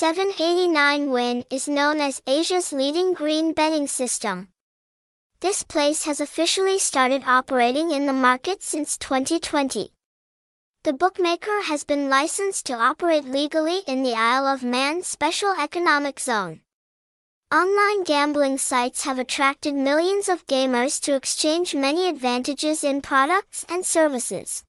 789 Win is known as Asia's leading green betting system. This place has officially started operating in the market since 2020. The bookmaker has been licensed to operate legally in the Isle of Man Special Economic Zone. Online gambling sites have attracted millions of gamers to exchange many advantages in products and services.